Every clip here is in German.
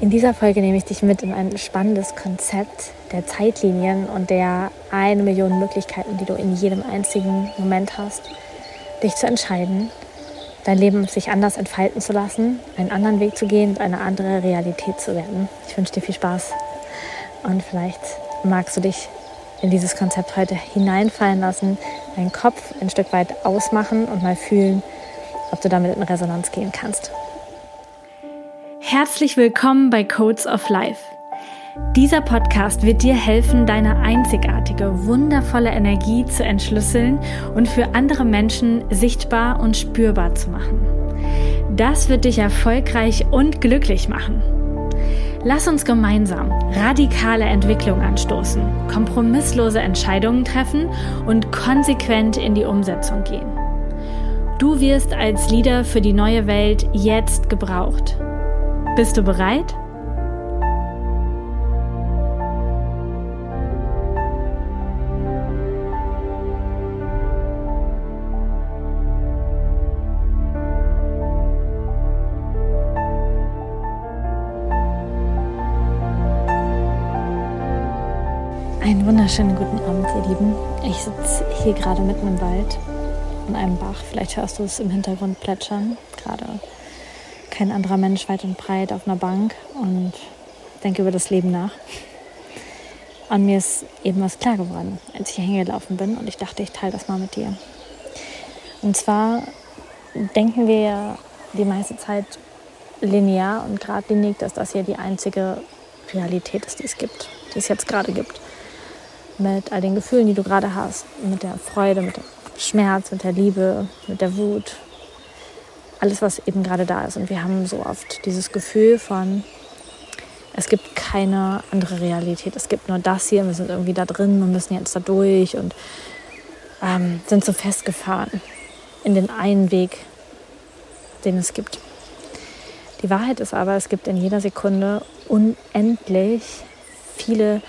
In dieser Folge nehme ich dich mit in ein spannendes Konzept der Zeitlinien und der eine Million Möglichkeiten, die du in jedem einzigen Moment hast, dich zu entscheiden, dein Leben sich anders entfalten zu lassen, einen anderen Weg zu gehen und eine andere Realität zu werden. Ich wünsche dir viel Spaß und vielleicht magst du dich in dieses Konzept heute hineinfallen lassen, deinen Kopf ein Stück weit ausmachen und mal fühlen, ob du damit in Resonanz gehen kannst. Herzlich willkommen bei Codes of Life. Dieser Podcast wird dir helfen, deine einzigartige, wundervolle Energie zu entschlüsseln und für andere Menschen sichtbar und spürbar zu machen. Das wird dich erfolgreich und glücklich machen. Lass uns gemeinsam radikale Entwicklung anstoßen, kompromisslose Entscheidungen treffen und konsequent in die Umsetzung gehen. Du wirst als Leader für die neue Welt jetzt gebraucht. Bist du bereit? Einen wunderschönen guten Abend, ihr Lieben. Ich sitze hier gerade mitten im Wald an einem Bach. Vielleicht hörst du es im Hintergrund plätschern. Gerade kein anderer Mensch weit und breit auf einer Bank und denke über das Leben nach. Und mir ist eben was klar geworden, als ich hier hingelaufen bin und ich dachte, ich teile das mal mit dir. Und zwar denken wir ja die meiste Zeit linear und geradlinig, dass das hier die einzige Realität ist, die es gibt, die es jetzt gerade gibt. Mit all den Gefühlen, die du gerade hast, mit der Freude, mit dem Schmerz, mit der Liebe, mit der Wut, alles, was eben gerade da ist. Und wir haben so oft dieses Gefühl von, es gibt keine andere Realität. Es gibt nur das hier. Wir sind irgendwie da drin und müssen jetzt da durch und ähm, sind so festgefahren in den einen Weg, den es gibt. Die Wahrheit ist aber, es gibt in jeder Sekunde unendlich viele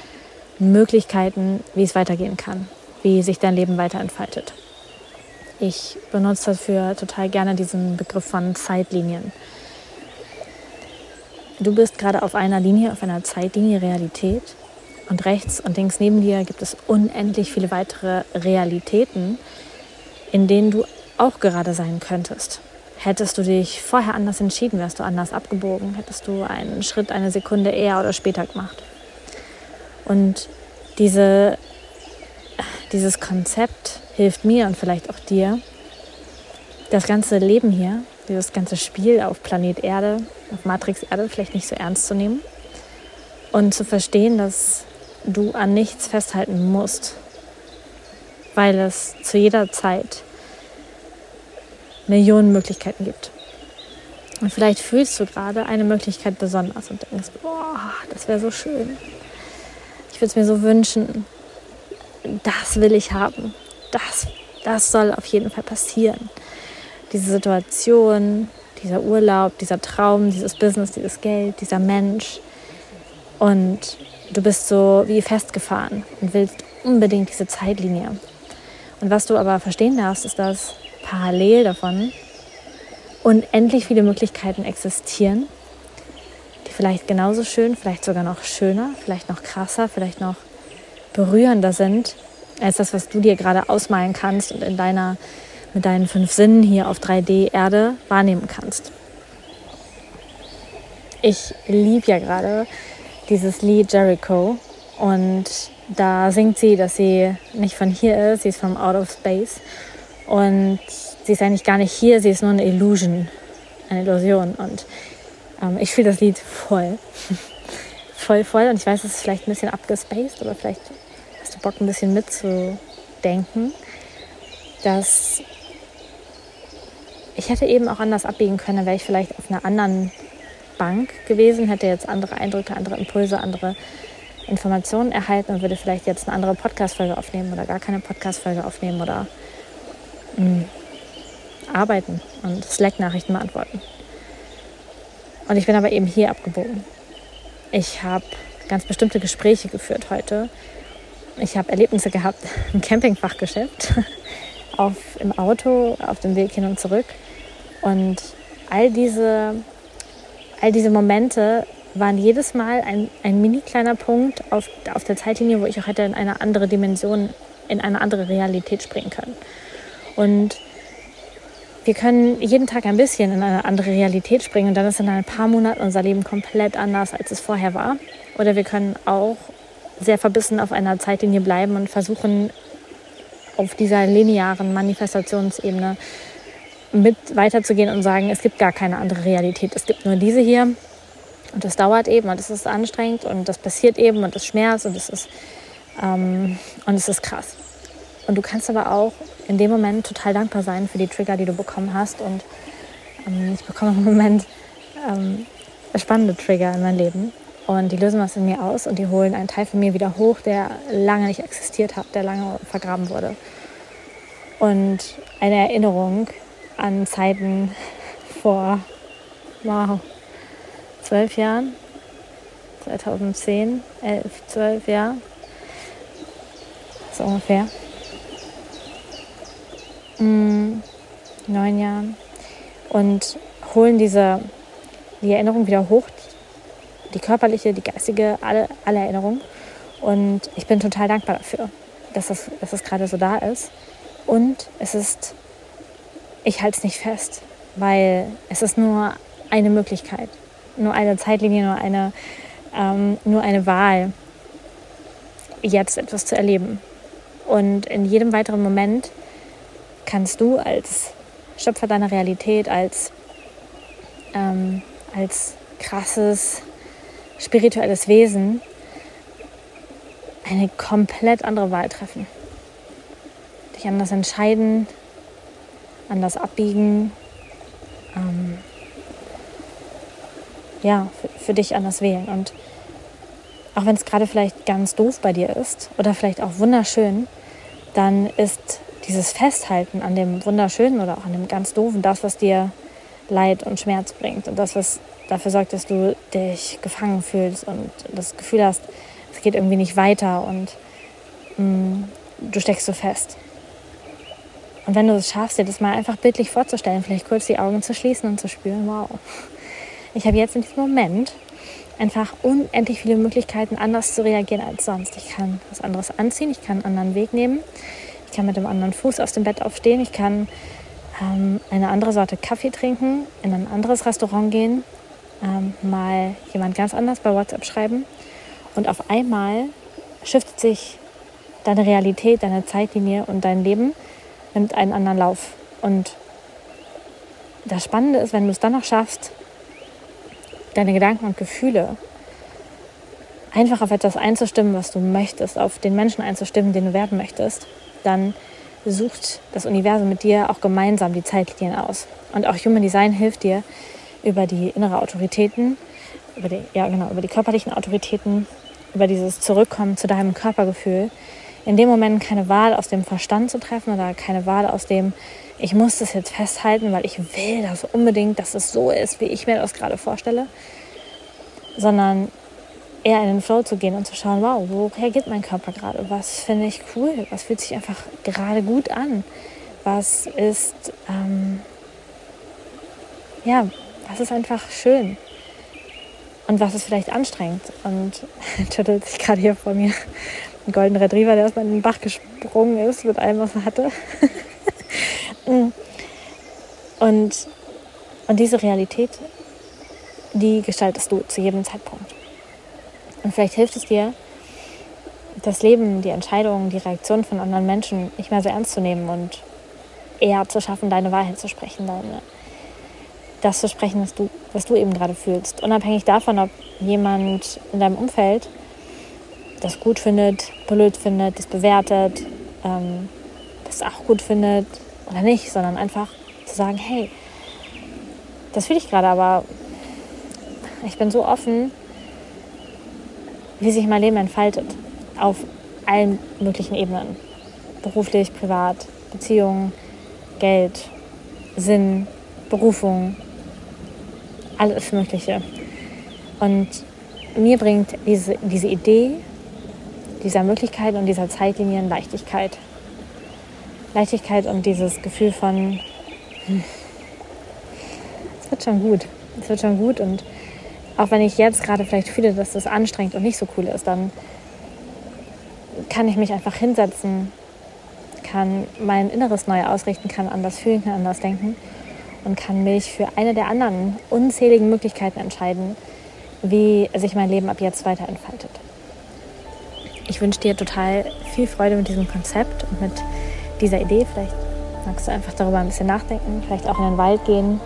Möglichkeiten, wie es weitergehen kann, wie sich dein Leben weiterentfaltet. Ich benutze dafür total gerne diesen Begriff von Zeitlinien. Du bist gerade auf einer Linie, auf einer Zeitlinie Realität und rechts und links neben dir gibt es unendlich viele weitere Realitäten, in denen du auch gerade sein könntest. Hättest du dich vorher anders entschieden, wärst du anders abgebogen, hättest du einen Schritt eine Sekunde eher oder später gemacht. Und diese, dieses Konzept hilft mir und vielleicht auch dir, das ganze Leben hier, dieses ganze Spiel auf Planet Erde, auf Matrix Erde vielleicht nicht so ernst zu nehmen und zu verstehen, dass du an nichts festhalten musst, weil es zu jeder Zeit Millionen Möglichkeiten gibt. Und vielleicht fühlst du gerade eine Möglichkeit besonders und denkst, boah, das wäre so schön. Ich würde es mir so wünschen. Das will ich haben das, das soll auf jeden Fall passieren. Diese Situation, dieser Urlaub, dieser Traum, dieses Business, dieses Geld, dieser Mensch. Und du bist so wie festgefahren und willst unbedingt diese Zeitlinie. Und was du aber verstehen darfst, ist, dass parallel davon unendlich viele Möglichkeiten existieren, die vielleicht genauso schön, vielleicht sogar noch schöner, vielleicht noch krasser, vielleicht noch berührender sind als das, was du dir gerade ausmalen kannst und in deiner, mit deinen fünf Sinnen hier auf 3D-Erde wahrnehmen kannst. Ich liebe ja gerade dieses Lied Jericho und da singt sie, dass sie nicht von hier ist, sie ist vom Out of Space und sie ist eigentlich gar nicht hier, sie ist nur eine Illusion, eine Illusion und ähm, ich fühle das Lied voll, voll, voll und ich weiß, es ist vielleicht ein bisschen abgespaced oder vielleicht hast du Bock, ein bisschen mitzudenken, dass ich hätte eben auch anders abbiegen können, wäre ich vielleicht auf einer anderen Bank gewesen, hätte jetzt andere Eindrücke, andere Impulse, andere Informationen erhalten und würde vielleicht jetzt eine andere Podcast-Folge aufnehmen oder gar keine Podcast-Folge aufnehmen oder mh, hm, arbeiten und Slack-Nachrichten beantworten. Und ich bin aber eben hier abgebogen. Ich habe ganz bestimmte Gespräche geführt heute, ich habe Erlebnisse gehabt im Campingfachgeschäft, auf, im Auto, auf dem Weg hin und zurück. Und all diese, all diese Momente waren jedes Mal ein, ein mini kleiner Punkt auf, auf der Zeitlinie, wo ich auch hätte in eine andere Dimension, in eine andere Realität springen können. Und wir können jeden Tag ein bisschen in eine andere Realität springen und dann ist in ein paar Monaten unser Leben komplett anders, als es vorher war. Oder wir können auch sehr verbissen auf einer Zeitlinie bleiben und versuchen, auf dieser linearen Manifestationsebene mit weiterzugehen und sagen, es gibt gar keine andere Realität. Es gibt nur diese hier und das dauert eben und es ist anstrengend und das passiert eben und es schmerzt und es ist, ähm, und es ist krass. Und du kannst aber auch in dem Moment total dankbar sein für die Trigger, die du bekommen hast. Und ähm, ich bekomme im Moment ähm, spannende Trigger in mein Leben. Und die lösen was in mir aus und die holen einen Teil von mir wieder hoch, der lange nicht existiert hat, der lange vergraben wurde. Und eine Erinnerung an Zeiten vor, wow, zwölf Jahren, 2010, elf, zwölf Jahre, so ungefähr, mm, neun Jahren und holen diese die Erinnerung wieder hoch, die körperliche, die geistige, alle, alle Erinnerungen. Und ich bin total dankbar dafür, dass es, dass es gerade so da ist. Und es ist, ich halte es nicht fest, weil es ist nur eine Möglichkeit nur eine Zeitlinie, nur eine, ähm, nur eine Wahl, jetzt etwas zu erleben. Und in jedem weiteren Moment kannst du als Schöpfer deiner Realität, als, ähm, als krasses spirituelles Wesen eine komplett andere Wahl treffen. Dich anders entscheiden, anders abbiegen. Ähm, ja, für, für dich anders wählen. Und auch wenn es gerade vielleicht ganz doof bei dir ist oder vielleicht auch wunderschön, dann ist dieses Festhalten an dem Wunderschönen oder auch an dem ganz doofen das, was dir Leid und Schmerz bringt und das, was dafür sorgt, dass du dich gefangen fühlst und das Gefühl hast, es geht irgendwie nicht weiter und mh, mm, du steckst so fest. Und wenn du es schaffst, dir das mal einfach bildlich vorzustellen, vielleicht kurz die Augen zu schließen und zu spüren, wow, ich habe jetzt in diesem Moment einfach unendlich viele Möglichkeiten, anders zu reagieren als sonst. Ich kann was anderes anziehen, ich kann einen anderen Weg nehmen, ich kann mit dem anderen Fuß aus dem Bett aufstehen, ich kann ähm, eine andere Sorte Kaffee trinken, in ein anderes Restaurant gehen, ähm, mal jemand ganz anders bei WhatsApp schreiben und auf einmal shiftet sich deine Realität, deine Zeitlinie und dein Leben nimmt einen anderen Lauf. Und das Spannende ist, wenn du es dann noch schaffst, deine Gedanken und Gefühle einfach auf etwas einzustimmen, was du möchtest, auf den Menschen einzustimmen, den du werden möchtest, dann sucht das Universum mit dir auch gemeinsam die Zeitlinien aus. Und auch Human Design hilft dir über die innere Autoritäten, über die, ja genau, über die körperlichen Autoritäten, über dieses Zurückkommen zu deinem Körpergefühl, in dem Moment keine Wahl aus dem Verstand zu treffen oder keine Wahl aus dem, ich muss das jetzt festhalten, weil ich will das unbedingt, dass es so ist, wie ich mir das gerade vorstelle, sondern eher in den Flow zu gehen und zu schauen, wow, wo reagiert mein Körper gerade? Was finde ich cool? Was fühlt sich einfach gerade gut an? Was ist, ähm, ja, was ist einfach schön? Und was ist vielleicht anstrengend? Und tüttelt sich gerade hier vor mir ein Golden Retriever, der aus meinem Bach gesprungen ist mit allem, was er hatte. Und, und diese Realität, die gestaltest du zu jedem Zeitpunkt. Und vielleicht hilft es dir, das Leben, die Entscheidungen, die Reaktionen von anderen Menschen nicht mehr so ernst zu nehmen und eher zu schaffen, deine Wahrheit zu sprechen, deine, das zu sprechen, was du, was du eben gerade fühlst. Unabhängig davon, ob jemand in deinem Umfeld das gut findet, blöd findet, das bewertet, ähm, das auch gut findet oder nicht, sondern einfach zu sagen, hey, das fühle ich gerade, aber ich bin so offen, wie sich mein Leben entfaltet, auf allen möglichen Ebenen. Beruflich, privat, Beziehungen, Geld, Sinn, Berufung, alles Mögliche. Und mir bringt diese, diese Idee dieser Möglichkeiten und dieser Zeitlinien Leichtigkeit. Leichtigkeit und dieses Gefühl von, hm, es wird schon gut, es wird schon gut und auch wenn ich jetzt gerade vielleicht fühle, dass das anstrengend und nicht so cool ist, dann kann ich mich einfach hinsetzen, kann mein Inneres neu ausrichten, kann anders fühlen, kann anders denken und kann mich für eine der anderen unzähligen Möglichkeiten entscheiden, wie sich mein Leben ab jetzt weiter entfaltet. Ich wünsche dir total viel Freude mit diesem Konzept und mit dieser Idee. Vielleicht magst du einfach darüber ein bisschen nachdenken, vielleicht auch in den Wald gehen,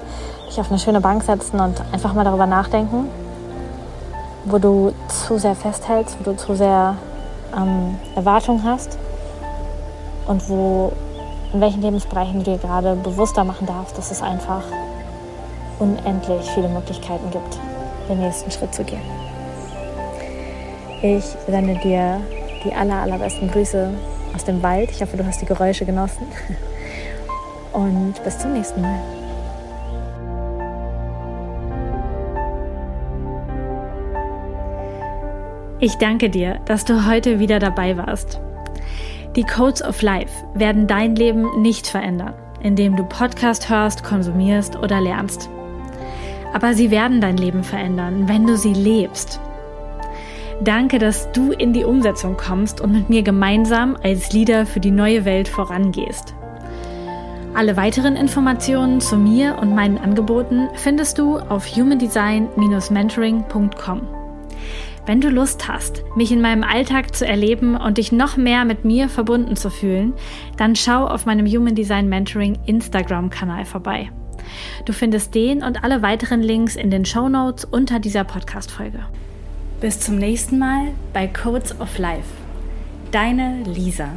dich auf eine schöne Bank setzen und einfach mal darüber nachdenken, wo du zu sehr festhältst, wo du zu sehr ähm, Erwartungen hast und wo in welchen Lebensbereichen du dir gerade bewusster machen darfst, dass es einfach unendlich viele Möglichkeiten gibt, den nächsten Schritt zu gehen. Ich sende dir die aller, allerbesten Grüße aus dem Wald. Ich hoffe, du hast die Geräusche genossen. Und bis zum nächsten Mal. Ich danke dir, dass du heute wieder dabei warst. Die Codes of Life werden dein Leben nicht verändern, indem du Podcast hörst, konsumierst oder lernst. Aber sie werden dein Leben verändern, wenn du sie lebst. Danke, dass du in die Umsetzung kommst und mit mir gemeinsam als Leader für die neue Welt vorangehst. Alle weiteren Informationen zu mir und meinen Angeboten findest du auf humandesign-mentoring.com. Wenn du Lust hast, mich in meinem Alltag zu erleben und dich noch mehr mit mir verbunden zu fühlen, dann schau auf meinem Human Design Mentoring Instagram-Kanal vorbei. Du findest den und alle weiteren Links in den Show Notes unter dieser Podcast-Folge. Bis zum nächsten Mal bei Codes of Life. Deine Lisa.